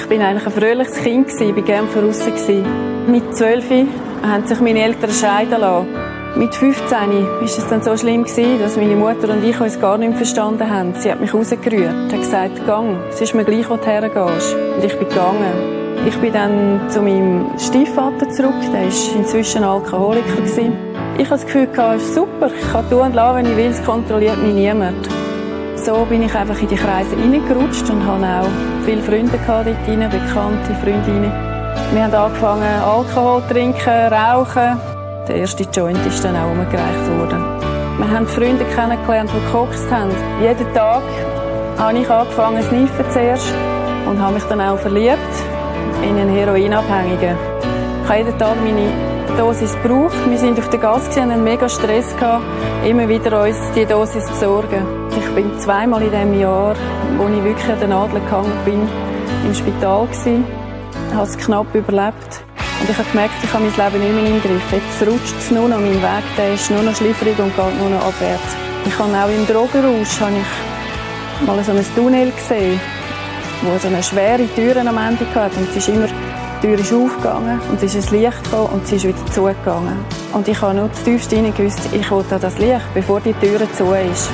Ich bin eigentlich ein fröhliches Kind gewesen, bin gern voraus gewesen. Mit zwölf haben sich meine Eltern scheiden lassen. Mit 15 war es dann so schlimm dass meine Mutter und ich uns gar nicht mehr verstanden haben. Sie hat mich rausgerührt, hat gesagt, gang, es ist mir gleich, wo du hergehst. Und ich bin gegangen. Ich bin dann zu meinem Stiefvater zurück, der war inzwischen Alkoholiker. Ich hatte das Gefühl, es ist super, ich kann tun und lassen, wenn ich will, es kontrolliert mich niemand. So bin ich einfach in die Kreise reingerutscht und hatte auch viele Freunde dort rein, bekannte Freundinnen. Wir haben angefangen, Alkohol zu trinken, rauchen. Der erste Joint ist dann auch umgereicht worden. Wir haben Freunde kennengelernt, die gekokst haben. Jeden Tag habe ich angefangen zu sniffen zuerst und habe mich dann auch verliebt in einen Heroinabhängigen. Ich habe jeden Tag meine Dosis gebraucht. Wir sind auf der Gas und hatten mega Stress gehabt, immer wieder uns die Dosis zu besorgen. Ich bin zweimal in dem Jahr, wo ich wirklich an der Nadel gehangen bin, im Spital gewesen. Habe es knapp überlebt. Und ich habe gemerkt, ich habe mein Leben nicht mehr im Griff. Jetzt rutscht es nur noch, mein Weg der ist nur noch schliffrig und geht nur noch abwärts. Ich habe auch im Drogenrausch habe ich mal so ein Tunnel gesehen, wo so eine schwere Tür am Ende hatte. Und es ist immer, die Tür ist aufgegangen und es ist ein Licht gekommen und sie ist wieder zugegangen. Und ich habe nur tiefst gewusst, ich will das Licht, bevor die Tür zu ist.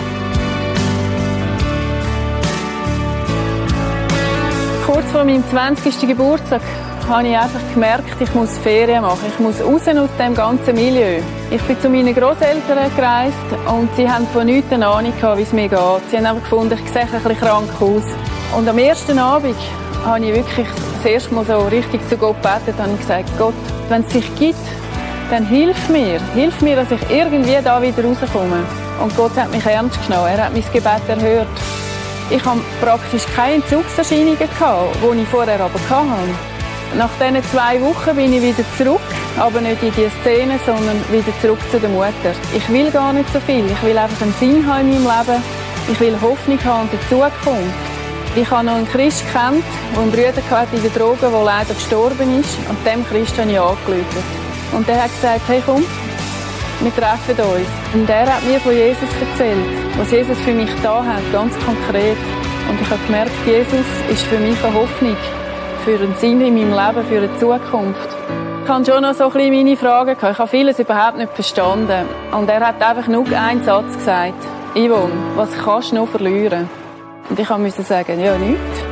Vor meinem 20. Geburtstag habe ich einfach gemerkt, ich muss Ferien machen. Ich muss raus aus dem ganzen Milieu. Ich bin zu meinen Großeltern gereist und sie haben von nichts eine Ahnung wie es mir geht. Sie haben einfach gefunden, ich sehe ein bisschen krank aus. Und am ersten Abend habe ich wirklich das erste Mal so richtig zu Gott gebetet und gesagt, Gott, wenn es sich gibt, dann hilf mir. Hilf mir, dass ich irgendwie da wieder rauskomme. Und Gott hat mich ernst genommen. Er hat mein Gebet erhört. Ich habe praktisch keine Entzugserscheinungen die ich vorher aber hatte. Nach diesen zwei Wochen bin ich wieder zurück, aber nicht in diese Szene, sondern wieder zurück zu der Mutter. Ich will gar nicht so viel. Ich will einfach einen Sinn haben in meinem Leben. Ich will Hoffnung haben in der Zukunft. Ich habe noch einen Christ kennt, der einen Bruder hatte in den Drogen, der leider gestorben ist. Und dem Christ habe ich angerufen. Und der hat gesagt, hey komm, wir treffen uns. Und er hat mir von Jesus erzählt, was Jesus für mich da hat, ganz konkret. Und ich habe gemerkt, Jesus ist für mich eine Hoffnung, für einen Sinn in meinem Leben, für eine Zukunft. Ich habe schon noch so ein bisschen meine Fragen. Ich habe vieles überhaupt nicht verstanden. Und er hat einfach nur einen Satz gesagt. Yvonne, was kannst du noch verlieren? Und ich musste sagen, ja, nichts.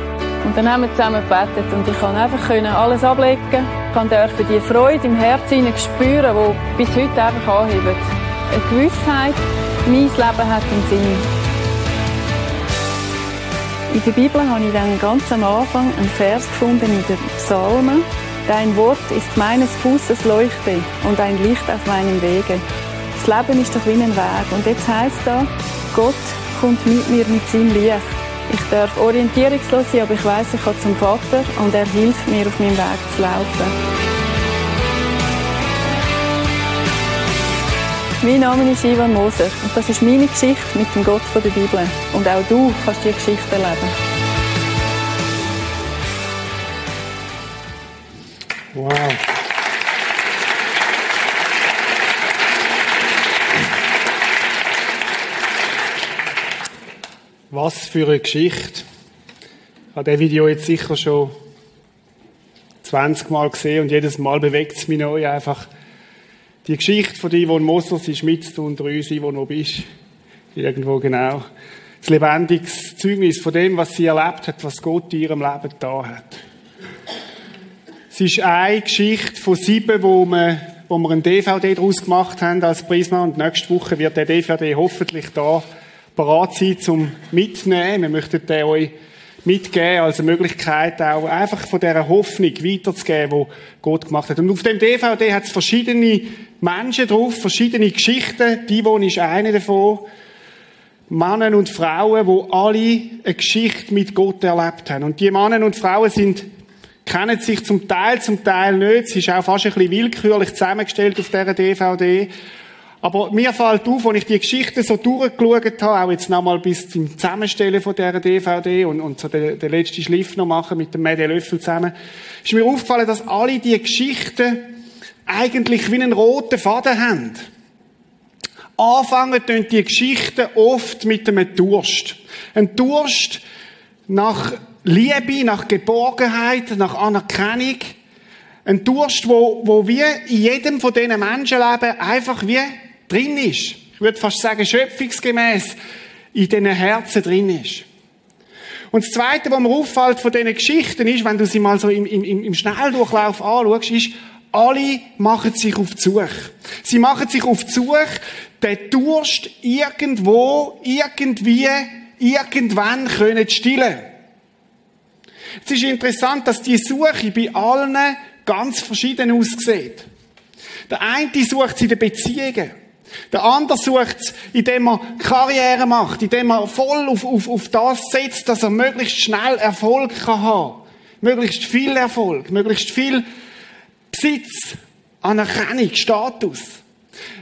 Und dann haben wir zusammen gebetet und ich konnte einfach alles ablegen. Ich durfte die Freude im Herzen spüren, die bis heute einfach anhebt. Eine Gewissheit, mein Leben hat einen Sinn. In der Bibel habe ich dann ganz am Anfang einen Vers gefunden in den Psalmen. Dein Wort ist meines Fußes Leuchte und ein Licht auf meinem Wege. Das Leben ist doch wie ein Weg. Und jetzt heißt da, Gott kommt mit mir mit seinem Licht. Ich darf orientierungslos sein, aber ich weiß, ich komme zum Vater und er hilft mir, auf meinem Weg zu laufen. Mein Name ist Ivan Moser und das ist meine Geschichte mit dem Gott der Bibel. Und auch du kannst diese Geschichte erleben. Wow. Was für eine Geschichte. Ich habe das Video jetzt sicher schon 20 Mal gesehen und jedes Mal bewegt es mich neu einfach. Die Geschichte von wo Moser ist mit und Rüsi, wo du noch bist. Irgendwo genau. Das lebendiges Zeugnis von dem, was sie erlebt hat, was Gott in ihrem Leben da hat. Es ist eine Geschichte von sieben, wo wir, wo wir ein DVD daraus gemacht haben als Prisma und nächste Woche wird der DVD hoffentlich da bereit sein zum Mitnehmen. Wir möchten den euch mitgeben als eine Möglichkeit auch einfach von dieser Hoffnung weiterzugeben, die Gott gemacht hat. Und auf dem DVD hat es verschiedene Menschen drauf, verschiedene Geschichten. Die Wohn ist eine davon. Männer und Frauen, die alle eine Geschichte mit Gott erlebt haben. Und die Männer und Frauen sind, kennen sich zum Teil, zum Teil nicht. Sie ist auch fast ein bisschen willkürlich zusammengestellt auf dieser DVD. Aber mir fällt auf, als ich die Geschichte so durchgeschaut habe, auch jetzt nochmal bis zum Zusammenstellen von dieser DVD und, und so den, den letzten Schliff noch machen mit dem Mädel Löffel zusammen, ist mir aufgefallen, dass alle die Geschichten eigentlich wie einen roten Faden haben. Anfangen tun die Geschichten oft mit einem Durst. Ein Durst nach Liebe, nach Geborgenheit, nach Anerkennung. Ein Durst, wo, wo wie in jedem von diesen Menschenleben einfach wie drin ist. Ich würde fast sagen, schöpfungsgemäß in diesen Herzen drin ist. Und das Zweite, was mir auffällt von diesen Geschichten ist, wenn du sie mal so im, im, im Schnelldurchlauf anschaust, ist, alle machen sich auf die Suche. Sie machen sich auf die Suche, den Durst irgendwo, irgendwie, irgendwann können stillen. Es ist interessant, dass die Suche bei allen ganz verschieden aussieht. Der eine sucht sie in den Beziehungen. Der andere sucht es, indem er Karriere macht, indem er voll auf, auf, auf das setzt, dass er möglichst schnell Erfolg kann haben. Möglichst viel Erfolg, möglichst viel Besitz, Anerkennung, Status.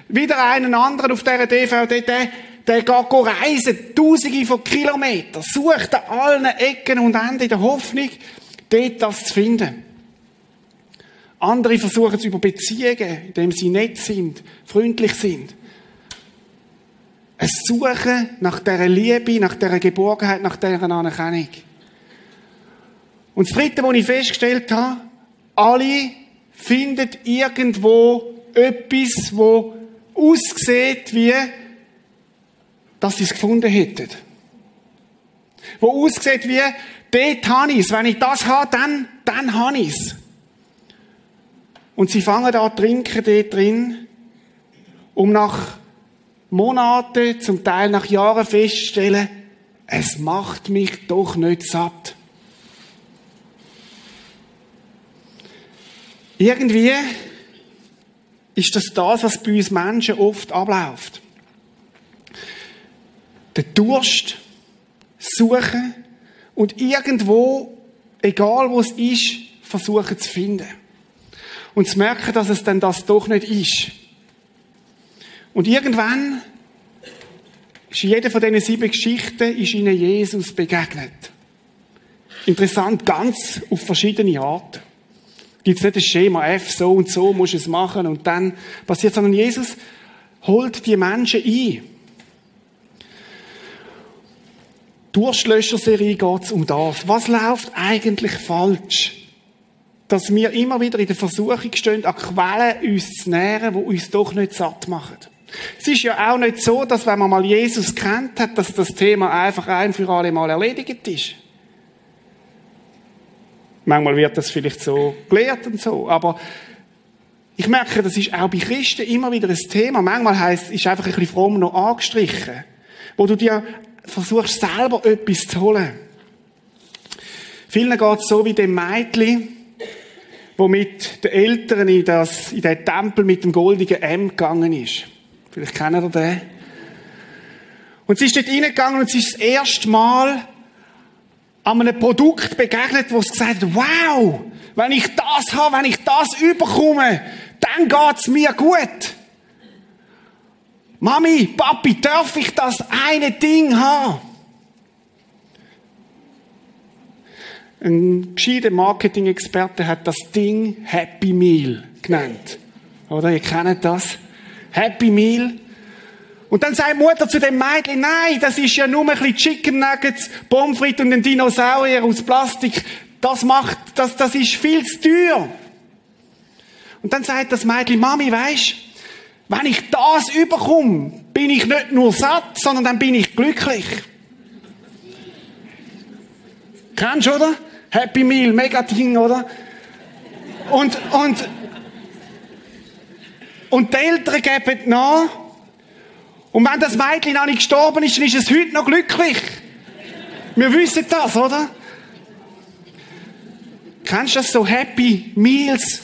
Wieder einen anderen auf dieser DVD, der, der geht reisen, tausende von Kilometern, sucht an allen Ecken und Enden in der Hoffnung, dort das zu finden. Andere versuchen es über Beziehungen, indem sie nett sind, freundlich sind. Ein Suchen nach dieser Liebe, nach dieser Geborgenheit, nach dieser Anerkennung. Und das Dritte, was ich festgestellt habe, alle finden irgendwo etwas, wo aussieht wie, dass sie es gefunden hätten. Wo aussieht wie, dort habe ich. Wenn ich das habe, dann, dann habe ich. Und sie fangen an trinken dort drin, um nach Monaten, zum Teil nach Jahren festzustellen, es macht mich doch nicht satt. Irgendwie ist das das, was bei uns Menschen oft abläuft. Der Durst, suchen und irgendwo, egal wo es ist, versuchen zu finden. Und zu merken, dass es dann das doch nicht ist. Und irgendwann ist in jeder von diesen sieben Geschichten ist ihnen Jesus begegnet. Interessant, ganz auf verschiedene Arten. Gibt es nicht ein Schema F, so und so musst du es machen und dann passiert, sondern Jesus holt die Menschen ein. Durstlöscher-Serie geht es um das. Was läuft eigentlich falsch? Dass wir immer wieder in der Versuchung stehen, an Quellen uns zu nähren, die uns doch nicht satt machen. Es ist ja auch nicht so, dass wenn man mal Jesus kennt hat, dass das Thema einfach ein für alle Mal erledigt ist. Manchmal wird das vielleicht so gelehrt und so, aber ich merke, das ist auch bei Christen immer wieder ein Thema. Manchmal heißt, ist einfach ein bisschen fromm noch angestrichen, wo du dir versuchst selber etwas zu holen. Vielen geht es so wie dem Mädchen, wo mit den Eltern in, das, in den Tempel mit dem goldigen M gegangen ist. Vielleicht kennt ihr den. Und sie ist dort reingegangen und sie ist das erste Mal an einem Produkt begegnet, wo sie gesagt hat, wow, wenn ich das habe, wenn ich das überkomme, dann geht's mir gut. Mami, Papi, darf ich das eine Ding haben? Ein gescheiter Marketing-Experte hat das Ding Happy Meal genannt. Oder ihr kennt das? Happy Meal. Und dann sagt Mutter zu dem Mädchen, nein, das ist ja nur ein bisschen Chicken Nuggets, Pommes frites und ein Dinosaurier aus Plastik. Das macht, das, das ist viel zu teuer. Und dann sagt das Mädchen, Mami, weisst, wenn ich das überkomme, bin ich nicht nur satt, sondern dann bin ich glücklich. Kennst du, oder? Happy Meal, mega Ding, oder? Und, und, und die Eltern geben nach, und wenn das Mädchen noch nicht gestorben ist, dann ist es heute noch glücklich. Wir wissen das, oder? Kennst du das so Happy Meals?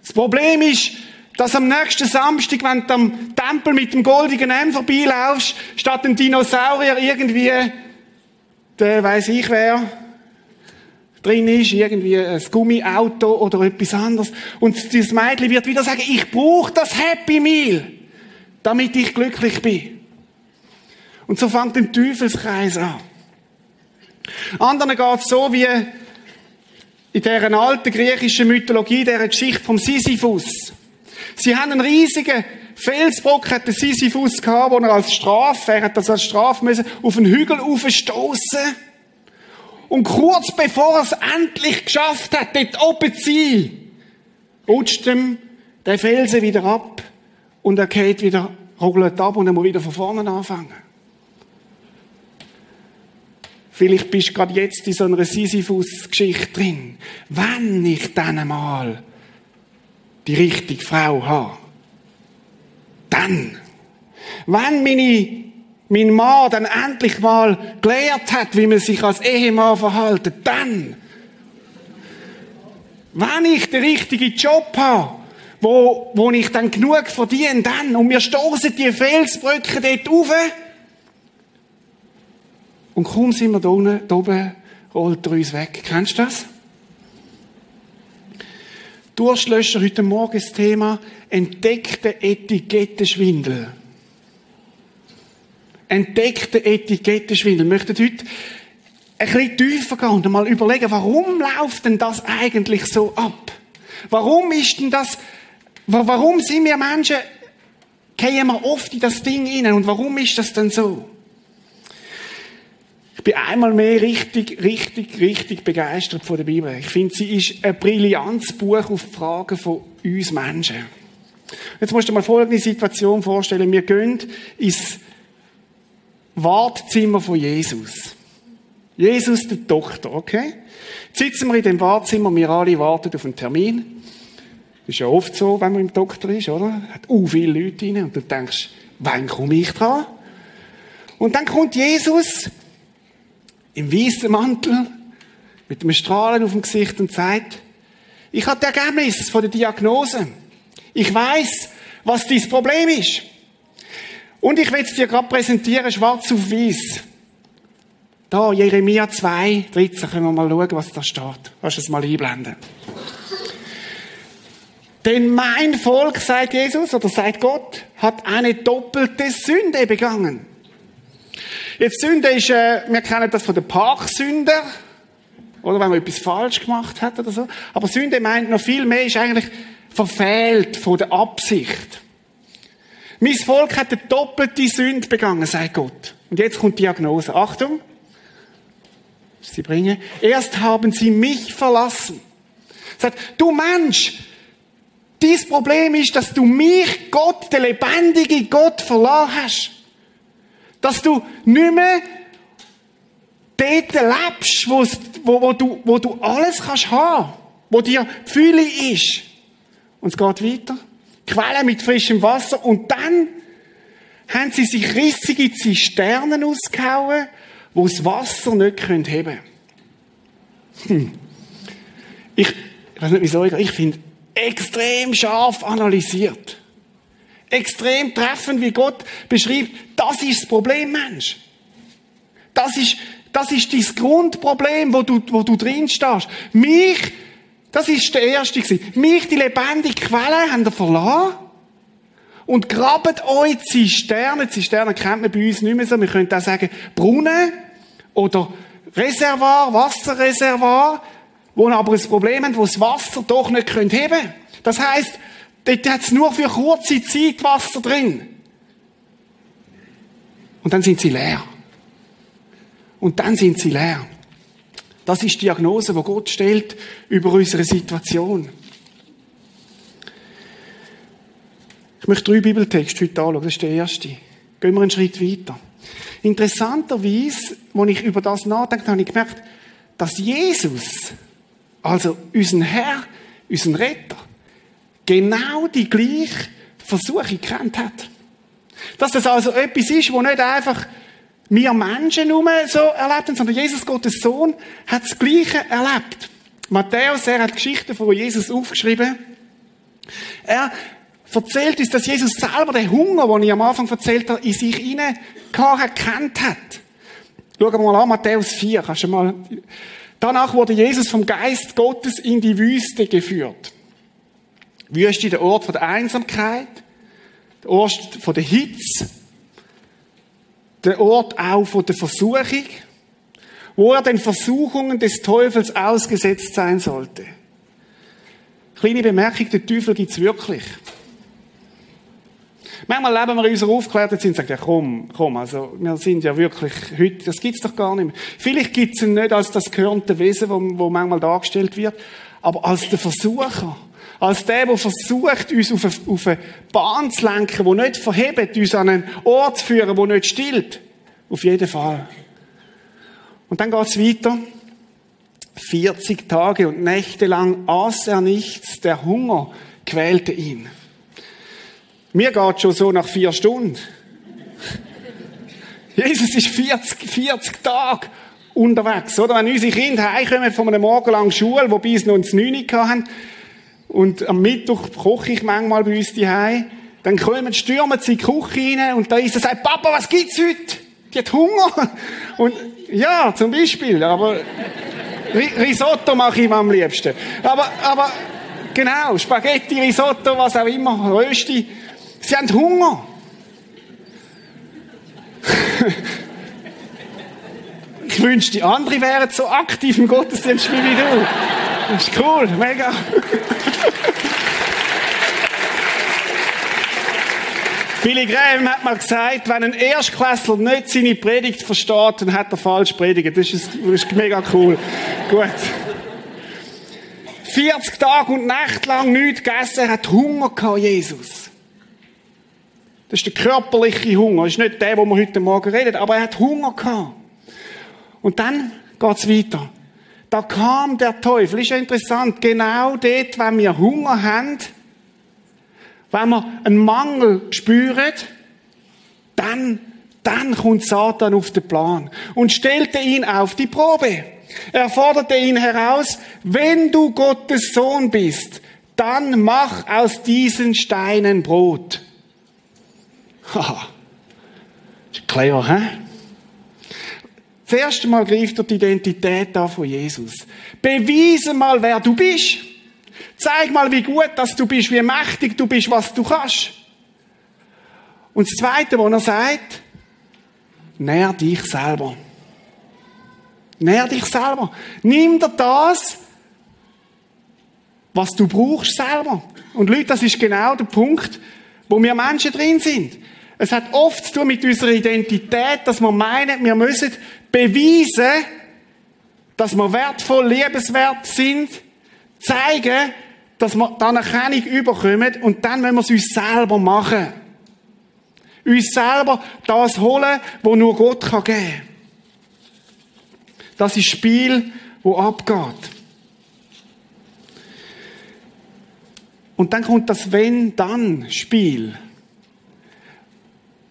Das Problem ist, dass am nächsten Samstag, wenn du am Tempel mit dem goldigen M vorbeilaufst, statt ein Dinosaurier irgendwie, der weiß ich wer, drin ist, irgendwie ein Gummiauto oder etwas anderes. Und das Mädchen wird wieder sagen, ich brauche das Happy Meal damit ich glücklich bin. Und so fängt der Teufelskreis an. Anderen geht es so wie in deren alten griechischen Mythologie, der Geschichte vom Sisyphus. Sie haben einen riesigen Felsbrock, hat Sisyphus gehabt, wo er als Strafe, er hat das als Strafe müssen, auf einen Hügel aufstoßen. Und kurz bevor er es endlich geschafft hat, dort oben zu sein, rutscht ihm der Felsen wieder ab und er geht wieder, ruckelt ab und er muss wieder von vorne anfangen. Vielleicht bist du gerade jetzt in so einer Sisyphus-Geschichte drin. Wenn ich dann einmal die richtige Frau habe, dann, wenn meine, mein Mann dann endlich mal gelehrt hat, wie man sich als Ehemann verhalten, dann, wenn ich den richtigen Job habe, wo, wo ich dann genug verdiene, dann, und wir stoßen die Felsbrücken dort rauf, und kaum sind wir da, unten, da oben, rollt er uns weg. Kennst du das? Durstlöscher heute Morgen das Thema entdeckte Etikettenschwindel. Entdeckte Etikettenschwindel. Möchten heute ein bisschen tiefer gehen und mal überlegen, warum läuft denn das eigentlich so ab? Warum ist denn das, warum sind wir Menschen, gehen wir oft in das Ding hinein und warum ist das denn so? bin einmal mehr richtig, richtig, richtig begeistert von der Bibel. Ich finde, sie ist ein brillantes Buch auf Fragen von uns Menschen. Jetzt musst du dir mal folgende Situation vorstellen. Wir gehen ins Wartezimmer von Jesus. Jesus, der Doktor, okay? Jetzt sitzen wir in dem Wartezimmer, wir alle warten auf einen Termin. Das ist ja oft so, wenn man im Doktor ist, oder? Hat u viele Leute rein und du denkst, wann komme ich dran? Und dann kommt Jesus im weißen Mantel, mit einem Strahlen auf dem Gesicht und sagt, ich habe das Ergebnis von der Diagnose. Ich weiß, was dein Problem ist. Und ich will es dir gerade präsentieren, schwarz auf weiß. Da, Jeremia 2, 13, können wir mal schauen, was da steht. Kannst du es mal einblenden? Denn mein Volk, sagt Jesus, oder sagt Gott, hat eine doppelte Sünde begangen. Jetzt Sünde ist, äh, wir kennen das von der Parksünde, oder wenn man etwas falsch gemacht hat oder so. Aber Sünde meint noch viel mehr, ist eigentlich verfehlt von der Absicht. Mein Volk hat eine doppelte Sünde begangen, sagt Gott. Und jetzt kommt die Diagnose. Achtung. Sie bringen. Erst haben sie mich verlassen. Sagt, du Mensch, dies Problem ist, dass du mich, Gott, der lebendige Gott, verloren hast. Dass du nicht mehr dort lebst, wo, wo, du, wo du alles kannst haben, wo dir Fühle ist. Und es geht weiter. Quelle mit frischem Wasser. Und dann haben sie sich rissige Zisternen ausgehauen, wo das Wasser nicht heben können. Hm. Ich, ich weiß nicht wieso, ich finde, extrem scharf analysiert extrem treffend, wie Gott beschreibt, das ist das Problem, Mensch. Das ist, das ist dein Grundproblem, wo du, wo du drin stehst. Mich, das ist der erste gewesen. Mich, die lebendige Quelle, haben ihr verloren. Und grabt euch Zisternen. Zisternen kennt man bei uns nicht mehr so. Wir können auch sagen Brunnen oder Reservoir, Wasserreservoir, wo aber ein Problem haben, wo das Wasser doch nicht heben können. Das heißt, Dort hat es nur für kurze Zeit Wasser drin. Und dann sind sie leer. Und dann sind sie leer. Das ist die Diagnose, die Gott stellt über unsere Situation. Ich möchte drei Bibeltexte heute anschauen. Das ist der erste. Gehen wir einen Schritt weiter. Interessanterweise, als ich über das nachdenke, habe ich gemerkt, dass Jesus, also unser Herr, unser Retter, genau die gleiche Versuchung kennt hat. Dass das also etwas ist, wo nicht einfach wir Menschen nur so erlebt haben, sondern Jesus, Gottes Sohn, hat das Gleiche erlebt. Matthäus, er hat Geschichten von Jesus aufgeschrieben. Er erzählt uns, dass Jesus selber den Hunger, den ich am Anfang erzählt habe, in sich hinein erkannt hat. Schauen wir mal an, Matthäus 4, kannst du mal. Danach wurde Jesus vom Geist Gottes in die Wüste geführt. Wüste der Ort von der Einsamkeit, der Ort von der Hitze, der Ort auch von der Versuchung, wo er den Versuchungen des Teufels ausgesetzt sein sollte. Kleine Bemerkung, den Teufel gibt's wirklich. Manchmal leben wir in unserer Aufklärten und sagen, ja komm, komm, also wir sind ja wirklich heute, das gibt's doch gar nicht mehr. Vielleicht gibt's ihn nicht als das gehörnte Wesen, wo, wo manchmal dargestellt wird, aber als der Versucher. Als der, der versucht, uns auf eine, auf eine Bahn zu lenken, die nicht verhebt, uns an einen Ort zu führen, der nicht stillt. Auf jeden Fall. Und dann geht's weiter. 40 Tage und Nächte lang aß er nichts, der Hunger quälte ihn. Mir geht schon so nach vier Stunden. Jesus ist 40, 40 Tage unterwegs, oder? Wenn unsere Kinder heimkommen von einer morgenlangen Schule, wo bis noch ins 9 haben, und am Mittwoch koche ich manchmal bei uns die dann kommen, stürmen sie in die Küche rein und da ist er sagt, Papa, was gibt's heute? Die hat Hunger. Und, ja, zum Beispiel, aber, Risotto mache ich am liebsten. Aber, aber, genau, Spaghetti, Risotto, was auch immer, Rösti. Sie haben Hunger. ich wünschte, die anderen wären so aktiv im Gottesdienst wie du. Das ist cool, mega. Billy Graham hat mal gesagt, wenn ein Erstklässler nicht seine Predigt versteht, dann hat er falsch predigt. Das ist, das ist mega cool. Gut. 40 Tage und Nächte lang nichts gegessen, er hat Hunger gehabt, Jesus. Das ist der körperliche Hunger. Das ist nicht der, wo wir heute Morgen reden, aber er hat Hunger gehabt. Und dann geht's weiter. Da kam der Teufel. Ist ja interessant. Genau dort, wenn wir Hunger haben, wenn wir einen Mangel spüren, dann, dann kommt Satan auf den Plan und stellte ihn auf die Probe. Er forderte ihn heraus, wenn du Gottes Sohn bist, dann mach aus diesen Steinen Brot. Haha. Clever, hä? Das erste Mal greift er die Identität an von Jesus. Beweise mal, wer du bist. Zeig mal, wie gut dass du bist, wie mächtig du bist, was du kannst. Und das Zweite, was er sagt, nähr dich selber. Nähr dich selber. Nimm dir das, was du brauchst selber. Und Leute, das ist genau der Punkt, wo wir Menschen drin sind. Es hat oft zu tun mit unserer Identität, dass wir meinen, wir müssen beweisen, dass wir wertvoll, liebenswert sind, zeigen, dass wir dann Erkennung überkommen und dann müssen wir es uns selber machen. Uns selber das holen, wo nur Gott kann geben kann. Das ist Spiel, wo abgeht. Und dann kommt das Wenn-Dann-Spiel.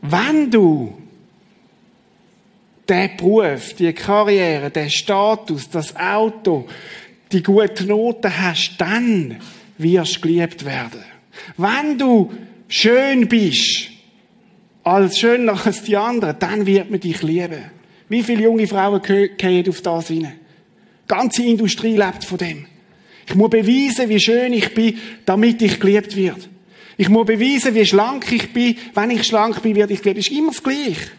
Wenn du der Beruf, die Karriere, der Status, das Auto, die guten Noten hast, dann wirst du geliebt werden. Wenn du schön bist, als schöner als die anderen, dann wird man dich lieben. Wie viele junge Frauen gehen auf das hinein? Die ganze Industrie lebt von dem. Ich muss beweisen, wie schön ich bin, damit ich geliebt werde. Ich muss beweisen, wie schlank ich bin. Wenn ich schlank bin, werde ich geliebt. Das ist immer das Gleiche.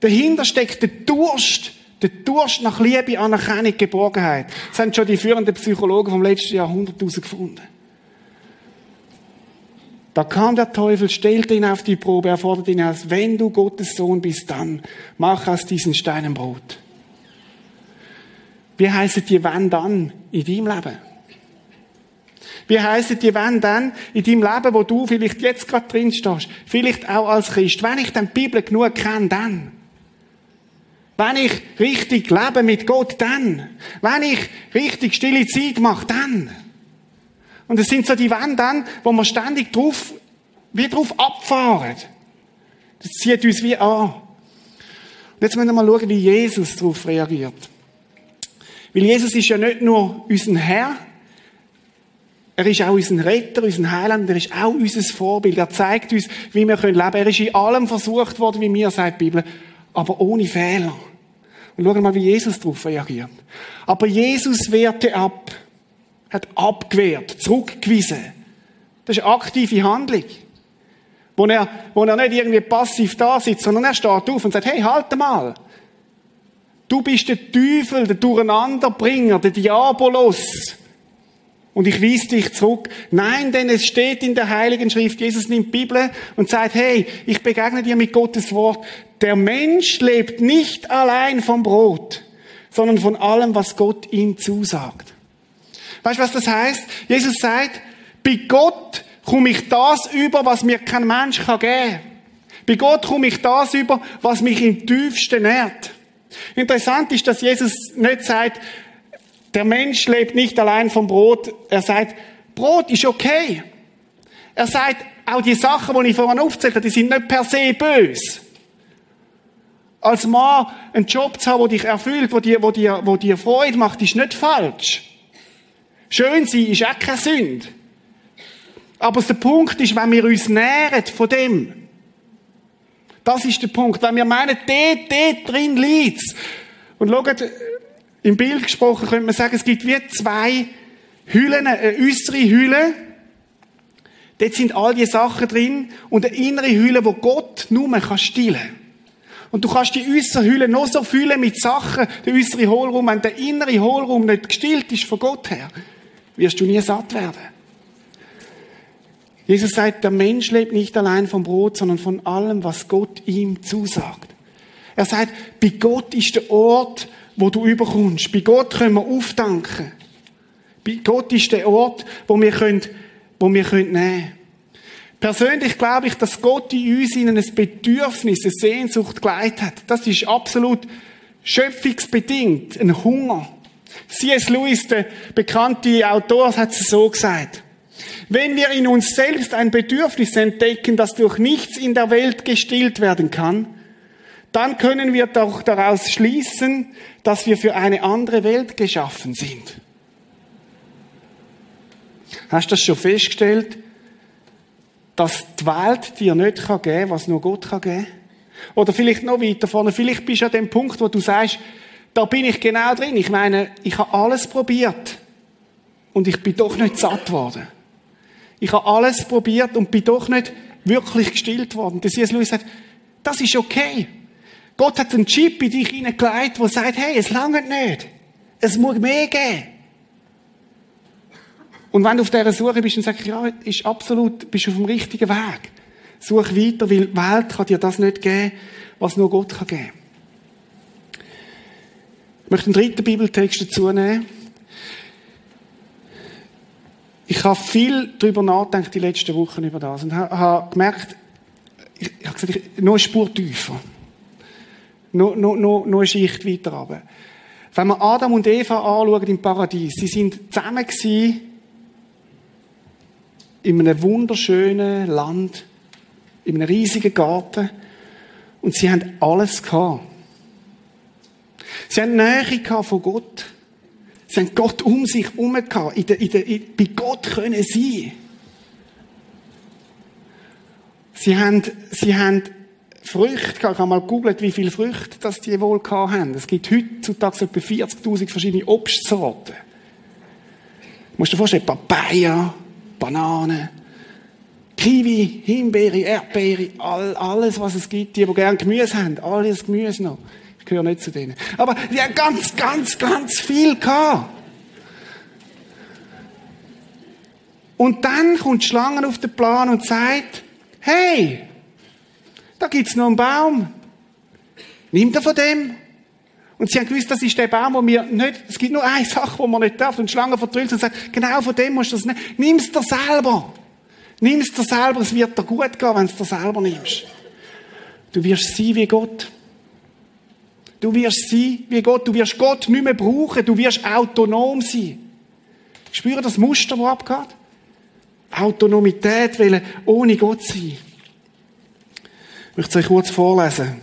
Dahinter steckt der Durst. Der Durst nach Liebe, Anerkennung, Geborgenheit. Das haben schon die führenden Psychologen vom letzten Jahrhundert herausgefunden. Da kam der Teufel, stellte ihn auf die Probe, er forderte ihn aus, wenn du Gottes Sohn bist, dann mach aus diesen Steinen Brot. Wie heißt die wenn dann in deinem Leben? Wie heisst die, wenn dann in deinem Leben, wo du vielleicht jetzt gerade drin stehst, vielleicht auch als Christ, wenn ich dann die Bibel genug kenne, dann. Wenn ich richtig lebe mit Gott, dann. Wenn ich richtig stille Zeit mache, dann. Und es sind so die Wände dann, wo wir ständig drauf, wie drauf abfahren. Das zieht uns wie an. Und jetzt müssen wir mal schauen, wie Jesus darauf reagiert. Weil Jesus ist ja nicht nur unser Herr, er ist auch unser Retter, unser Heiland, er ist auch unser Vorbild. Er zeigt uns, wie wir leben können. Er ist in allem versucht worden, wie mir sagt die Bibel, aber ohne Fehler. Und schauen mal, wie Jesus darauf reagiert. Aber Jesus wehrte ab, hat abgewehrt, zurückgewiesen. Das ist eine aktive Handlung. Wo er, wo er nicht irgendwie passiv da sitzt, sondern er steht auf und sagt, hey, halt mal. Du bist der Teufel, der Durcheinanderbringer, der Diabolos. Und ich wies dich zurück. Nein, denn es steht in der Heiligen Schrift, Jesus nimmt die Bibel und sagt, hey, ich begegne dir mit Gottes Wort. Der Mensch lebt nicht allein vom Brot, sondern von allem, was Gott ihm zusagt. Weißt du, was das heißt? Jesus sagt, bei Gott komme ich das über, was mir kein Mensch kann geben. Bei Gott komme ich das über, was mich im tiefsten nährt. Interessant ist, dass Jesus nicht sagt, der Mensch lebt nicht allein vom Brot. Er sagt, Brot ist okay. Er sagt, auch die Sachen, die ich vorhin aufzählt habe, die sind nicht per se böse. Als Mann einen Job zu haben, der dich erfüllt, der dir, dir, dir Freude macht, ist nicht falsch. Schön sein ist auch keine Sünde. Aber der Punkt ist, wenn wir uns nähren von dem, das ist der Punkt. Wenn wir meinen, dort, dort drin liegt's. Und schaut, im Bild gesprochen könnte man sagen, es gibt wie zwei Hüllen, eine äußere Hülle. Dort sind all die Sachen drin und eine innere Hülle, wo Gott nur kann stillen. Und du kannst die äußere Hülle noch so füllen mit Sachen, der äußere Hohlraum, wenn der innere Hohlraum nicht gestillt ist von Gott her, wirst du nie satt werden. Jesus sagt, der Mensch lebt nicht allein vom Brot, sondern von allem, was Gott ihm zusagt. Er sagt, bei Gott ist der Ort, wo du überkommst. Bei Gott können wir aufdanken. Bei Gott ist der Ort, wo wir können, wo wir können nehmen. Persönlich glaube ich, dass Gott in uns in ein Bedürfnis, eine Sehnsucht geleitet hat. Das ist absolut schöpfungsbedingt, ein Hunger. C.S. Lewis, der bekannte Autor, hat es so gesagt. Wenn wir in uns selbst ein Bedürfnis entdecken, das durch nichts in der Welt gestillt werden kann, dann können wir doch daraus schließen, dass wir für eine andere Welt geschaffen sind. Hast du das schon festgestellt, dass die Welt dir nicht geben kann, was nur Gott kann geben? Oder vielleicht noch weiter vorne, vielleicht bist du an dem Punkt, wo du sagst, da bin ich genau drin. Ich meine, ich habe alles probiert und ich bin doch nicht satt worden. Ich habe alles probiert und bin doch nicht wirklich gestillt worden. Der C.S. Lewis sagt, das ist okay. Gott hat einen Chip in dich hineingelegt, der sagt, hey, es langt nicht. Es muss mehr geben. Und wenn du auf dieser Suche bist und sagst, ja, ist absolut, bist du auf dem richtigen Weg. Such weiter, weil die Welt kann dir das nicht geben, was nur Gott kann geben. Ich möchte einen dritten Bibeltext dazu nehmen. Ich habe viel darüber nachgedacht die letzten Wochen über das und habe gemerkt, ich, habe gesagt, ich, noch eine Spur tiefer. Noch, noch, noch, noch eine Schicht weiter runter. Wenn wir Adam und Eva anschauen im Paradies, sie sind zusammen in einem wunderschönen Land, in einem riesigen Garten und sie haben alles gehabt. Sie haben Nähe von Gott. Sie haben Gott um sich herum gehabt. In der, in der, in, bei Gott können sie. Sie haben, sie haben Früchte. Ich habe mal gegoogelt, wie viele Früchte das die wohl gehabt haben. Es gibt heutzutage etwa 40.000 verschiedene Obstsorten. Du musst dir vorstellen, Papaya, Bananen, Kiwi, Himbeere, Erdbeere, all, alles, was es gibt. Die, die gerne Gemüse haben, alles Gemüse noch. Ich gehöre nicht zu denen. Aber die haben ganz, ganz, ganz viel gehabt. Und dann kommt die Schlange auf den Plan und sagt, hey, da gibt's noch einen Baum. Nimm er von dem. Und sie haben gewusst, das ist der Baum, wo wir nicht, es gibt nur eine Sache, wo man nicht darf. Und die Schlange vertrüllt und sagt, genau von dem musst du das nehmen. Nimm's dir selber. Nimm's dir selber, es wird dir gut gehen, wenn du es dir selber nimmst. Du wirst sein wie Gott. Du wirst sein wie Gott. Du wirst Gott nicht mehr brauchen. Du wirst autonom sein. Spüre das Muster, das abgeht? Autonomität wollen, ohne Gott sein. Ich möchte es euch kurz vorlesen.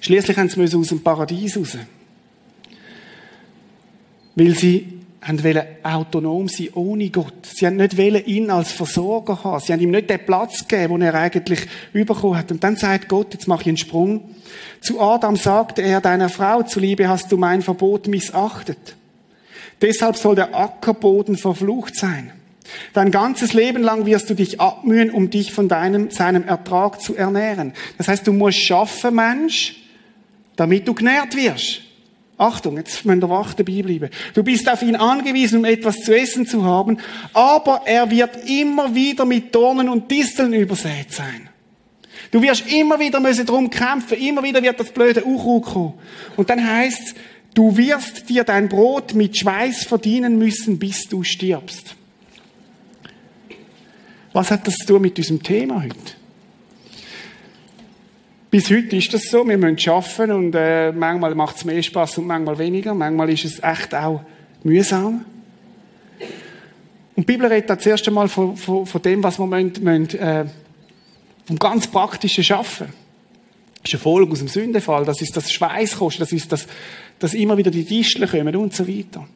Schließlich haben sie aus dem Paradies raus. Weil sie haben wollen autonom sein, ohne Gott. Sie haben nicht wollen ihn als Versorger haben. Sie haben ihm nicht den Platz gegeben, den er eigentlich bekommen hat. Und dann sagt Gott, jetzt mache ich einen Sprung. Zu Adam sagte er, deiner Frau zuliebe hast du mein Verbot missachtet. Deshalb soll der Ackerboden verflucht sein. Dein ganzes Leben lang wirst du dich abmühen, um dich von deinem, seinem Ertrag zu ernähren. Das heißt, du musst schaffen, Mensch, damit du genährt wirst. Achtung, jetzt müssen wir wach dabei bleiben. Du bist auf ihn angewiesen, um etwas zu essen zu haben, aber er wird immer wieder mit Dornen und Disteln übersät sein. Du wirst immer wieder müssen drum kämpfen, immer wieder wird das blöde Unkraut kommen. Und dann heißt's, du wirst dir dein Brot mit Schweiß verdienen müssen, bis du stirbst. Was hat das zu tun mit diesem Thema heute? Bis heute ist das so, wir müssen arbeiten und äh, manchmal macht es mehr Spaß und manchmal weniger. Manchmal ist es echt auch mühsam. Und die Bibel redet da zuerst einmal von, von, von dem, was wir müssen, müssen, äh, vom ganz praktischen Schaffen. Das ist eine Folge aus dem Sündenfall. Das ist das Schweißkosten, das ist das, dass immer wieder die Disteln kommen und so weiter.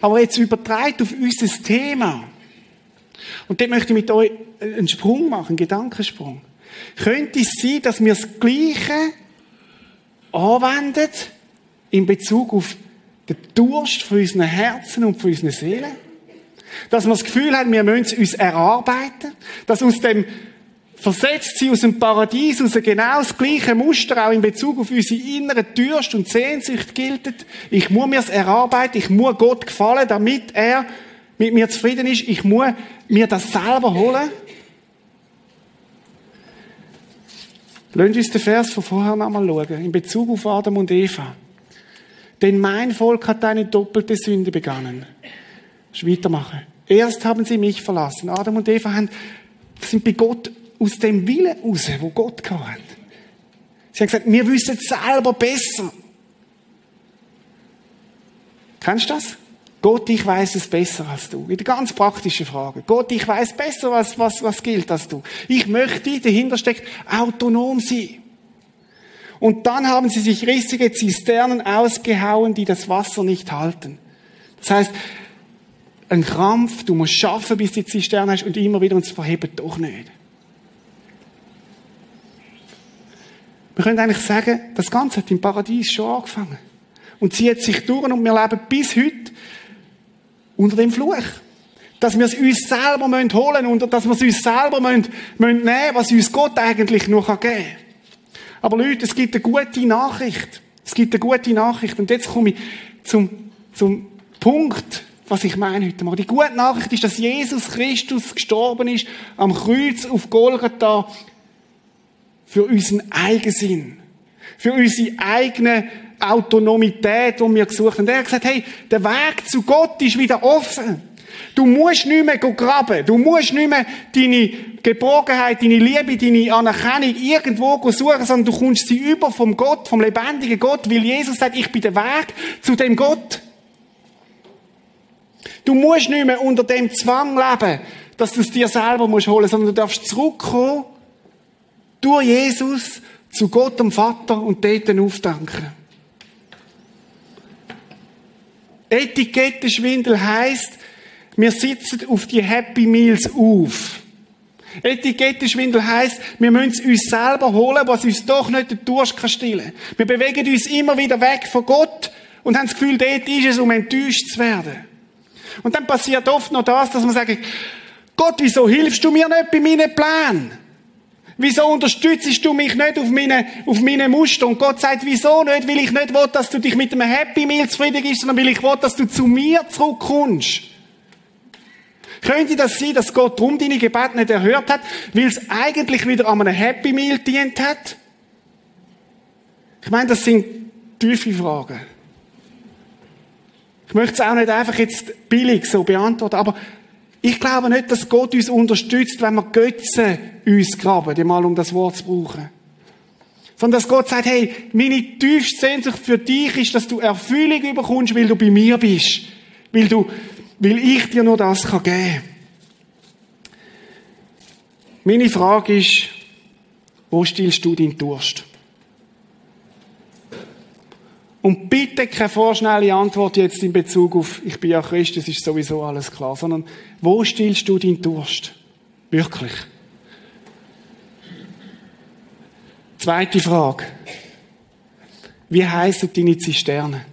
Aber jetzt übertreibt auf unser Thema. Und dort möchte ich mit euch einen Sprung machen, einen Gedankensprung. Könnte es sein, dass wir das Gleiche anwenden in Bezug auf den Durst von unseren Herzen und von unseren Seelen? Dass wir das Gefühl haben, wir müssen es uns erarbeiten? Dass uns dem versetzt sie aus dem Paradies, aus genau das gleiche Muster auch in Bezug auf unsere innere Durst und Sehnsucht gilt. Ich muss mir es erarbeiten, ich muss Gott gefallen, damit er mit mir zufrieden ist. Ich muss mir das selber holen. Lasst uns den Vers von vorher nochmal schauen, in Bezug auf Adam und Eva. Denn mein Volk hat eine doppelte Sünde begangen. Ich weitermachen. Erst haben sie mich verlassen. Adam und Eva haben, sind bei Gott aus dem Willen raus, wo Gott hat. Sie haben gesagt, wir wissen es selber besser. Kennst du das? Gott, ich weiß es besser als du. Wieder ganz praktische Frage. Gott, ich weiß besser, was, was, was gilt als du. Ich möchte, dahinter steckt, autonom sein. Und dann haben sie sich rissige Zisternen ausgehauen, die das Wasser nicht halten. Das heißt, ein Krampf, du musst schaffen, bis die Zisterne hast und immer wieder uns verheben doch nicht. Wir können eigentlich sagen, das Ganze hat im Paradies schon angefangen. Und zieht sich durch und wir leben bis heute unter dem Fluch. Dass wir es uns selber holen müssen und dass wir es uns selber müssen, müssen nehmen was uns Gott eigentlich nur geben kann. Aber Leute, es gibt eine gute Nachricht. Es gibt eine gute Nachricht. Und jetzt komme ich zum, zum Punkt, was ich meine heute Morgen. Die gute Nachricht ist, dass Jesus Christus gestorben ist am Kreuz auf Golgatha für unseren Eigensinn, für unsere eigene Autonomität, die wir gesucht haben. Er hat gesagt, hey, der Weg zu Gott ist wieder offen. Du musst nicht mehr graben. Du musst nicht mehr deine Geborgenheit, deine Liebe, deine Anerkennung irgendwo suchen, sondern du kommst sie über vom Gott, vom lebendigen Gott, weil Jesus sagt, ich bin der Weg zu dem Gott. Du musst nicht mehr unter dem Zwang leben, dass du es dir selber musst holen, sondern du darfst zurückkommen durch Jesus zu Gott, dem Vater, und dort aufdanken. Etikettenschwindel heisst, wir sitzen auf die Happy Meals auf. Etikettenschwindel heisst, wir müssen es uns selber holen, was uns doch nicht den Durst kann stillen. Wir bewegen uns immer wieder weg von Gott und haben das Gefühl, dort ist es, um enttäuscht zu werden. Und dann passiert oft noch das, dass man sagt, Gott, wieso hilfst du mir nicht bei meinen Plänen? Wieso unterstützt du mich nicht auf meine, auf meine Muster? Und Gott sagt, wieso nicht? Weil ich nicht will, dass du dich mit einem Happy Meal zufrieden gibst, sondern weil ich will, dass du zu mir zurückkommst. Könnte das sein, dass Gott drum deine Gebete nicht erhört hat, weil es eigentlich wieder an einem Happy Meal dient hat? Ich meine, das sind tiefe Fragen. Ich möchte es auch nicht einfach jetzt billig so beantworten, aber ich glaube nicht, dass Gott uns unterstützt, wenn wir Götze uns graben, mal um das Wort zu brauchen. Sondern dass Gott sagt, hey, meine tiefste Sehnsucht für dich ist, dass du Erfüllung überkommst, weil du bei mir bist. Weil du, weil ich dir nur das kann geben. Meine Frage ist, wo stillst du deinen Durst? Und bitte keine vorschnelle Antwort jetzt in Bezug auf, ich bin ja Christ, das ist sowieso alles klar, sondern wo stillst du deinen Durst? Wirklich. Zweite Frage. Wie heißen deine Zisterne?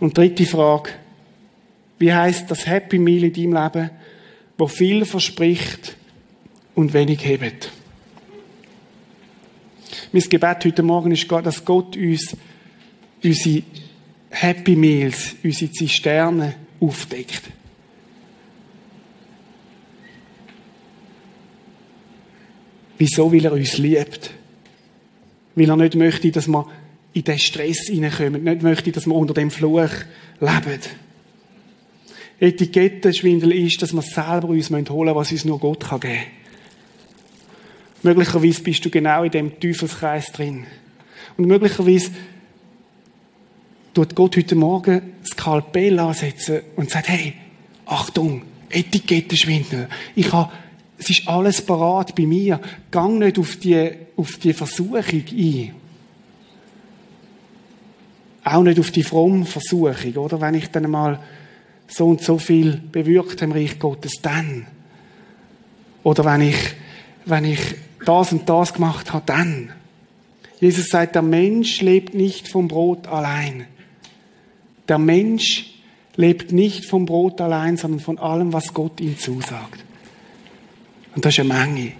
Und dritte Frage. Wie heißt das Happy Meal in deinem Leben, wo viel verspricht und wenig hebt? Mein Gebet heute Morgen ist, dass Gott uns unsere Happy Meals, unsere Zisterne aufdeckt. Wieso? Weil er uns liebt. Weil er nicht möchte, dass wir in den Stress hineinkommen. Nicht möchte, dass wir unter dem Fluch leben. Etikettenschwindel ist, dass wir selber uns holen müssen, was uns nur Gott geben kann. Möglicherweise bist du genau in dem Teufelskreis drin. Und möglicherweise tut Gott heute Morgen das Skalpell ansetzen und sagt, hey, Achtung, Etikettenschwindel. Ich habe, es ist alles parat bei mir. Gang nicht auf die, auf die Versuchung ein. Auch nicht auf die fromme Versuchung, oder? Wenn ich dann mal so und so viel bewirkt im Reich Gottes, dann. Oder wenn ich, wenn ich das und das gemacht habe, dann. Jesus sagt, der Mensch lebt nicht vom Brot allein. Der Mensch lebt nicht vom Brot allein, sondern von allem, was Gott ihm zusagt. Und das ist eine Menge,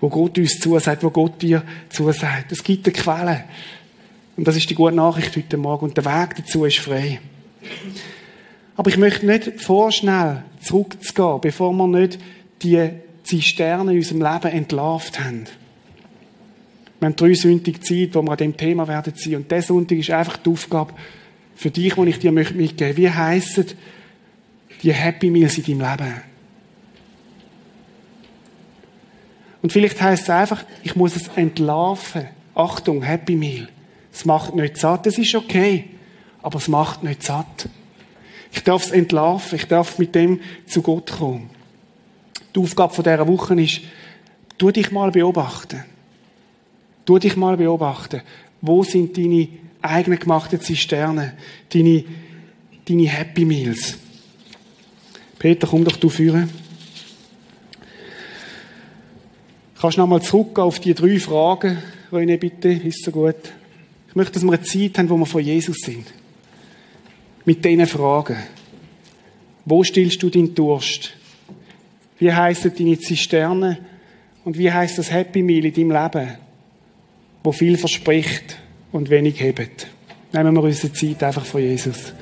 wo Gott uns zusagt, wo Gott dir zusagt. Es gibt eine Quelle. Und das ist die gute Nachricht heute Morgen. Und der Weg dazu ist frei. Aber ich möchte nicht vorschnell zurückzugehen, bevor wir nicht die Zisterne in unserem Leben entlarvt haben. Wir haben drei sündige Zeit, wo wir an dem Thema werden sein. Und dieser Sonntag ist einfach die Aufgabe für dich, die ich dir mitgeben möchte. Wie heissen die Happy Meals in deinem Leben? Und vielleicht heisst es einfach, ich muss es entlarven. Achtung, Happy Meal. Es macht nicht satt, das ist okay. Aber es macht nicht satt. Ich darf es entlarven, ich darf mit dem zu Gott kommen. Die Aufgabe von dieser Woche ist, tu dich mal beobachten. Tu dich mal beobachten. Wo sind deine eigenen gemachten Zisternen? Deine, deine Happy Meals? Peter, komm doch du führen. Kannst du nochmal zurückgehen auf die drei Fragen, René, bitte? Ist so gut. Ich möchte, dass wir eine Zeit haben, wo wir von Jesus sind. Mit diesen Fragen. Wo stillst du deinen Durst? Wie heissen deine Zisterne? Und wie heißt das Happy Meal in deinem Leben, wo viel verspricht und wenig hebt? Nehmen wir unsere Zeit einfach von Jesus.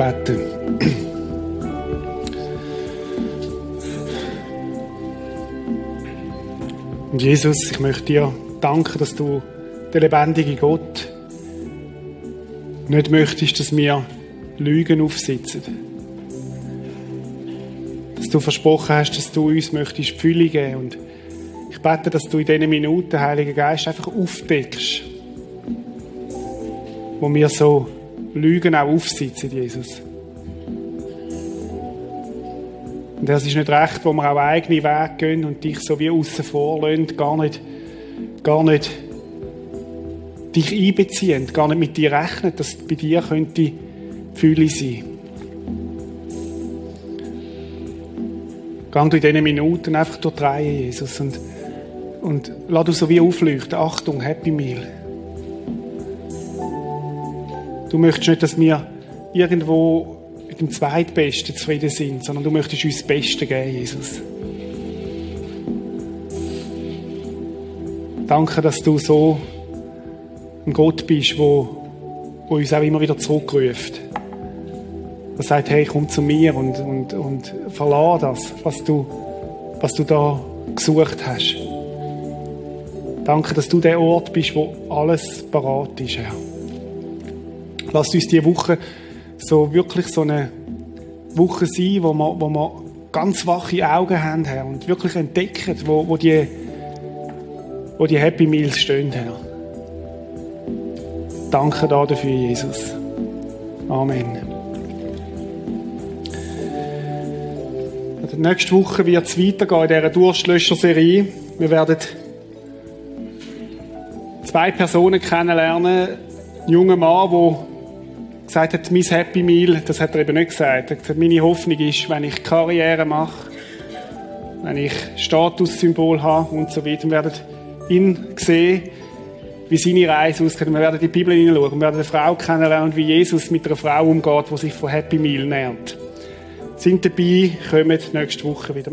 Beten. Und Jesus, ich möchte dir danken, dass du der lebendige Gott nicht möchtest, dass wir Lügen aufsitzen. Dass du versprochen hast, dass du uns möchtest Fülle geben. Und ich bete, dass du in diesen Minuten, Heiliger Geist, einfach aufdeckst, wo wir so Lügen auch aufsitzen, Jesus. Und das ist nicht recht, wo wir auch eigene Wege gehen und dich so wie außen vor gar nicht, gar nicht dich einbeziehen, gar nicht mit dir rechnen, dass bei dir könnte Fühle sein. Geh du in diesen Minuten einfach durch die Reihe, Jesus, und, und lass du so wie aufleuchten. Achtung, Happy Meal. Du möchtest nicht, dass wir irgendwo mit dem Zweitbesten zufrieden sind, sondern du möchtest uns das Beste geben, Jesus. Danke, dass du so ein Gott bist, wo, wo uns auch immer wieder zurückruft. Der sagt, hey, komm zu mir und, und, und verlass das, was du, was du da gesucht hast. Danke, dass du der Ort bist, wo alles parat ist, Herr. Lass uns diese Woche so wirklich so eine Woche sein, wo wir, wo wir ganz wache Augen haben, Herr, und wirklich entdecken, wo, wo, die, wo die Happy Meals stehen, Herr. Danke dafür, Jesus. Amen. Nächste Woche wird es weitergehen in dieser Durstlöscher-Serie. Wir werden zwei Personen kennenlernen. Ein junger Mann, der gesagt hat, mein Happy Meal, das hat er eben nicht gesagt. Er hat gesagt, meine Hoffnung ist, wenn ich Karriere mache, wenn ich Statussymbol habe und so weiter, wir werden ihn sehen, wie seine Reise ausgeht. Wir werden die Bibel hineinschauen. Wir werden eine Frau kennenlernen, wie Jesus mit einer Frau umgeht, die sich von Happy Meal nährt. Sind dabei, kommen nächste Woche wieder.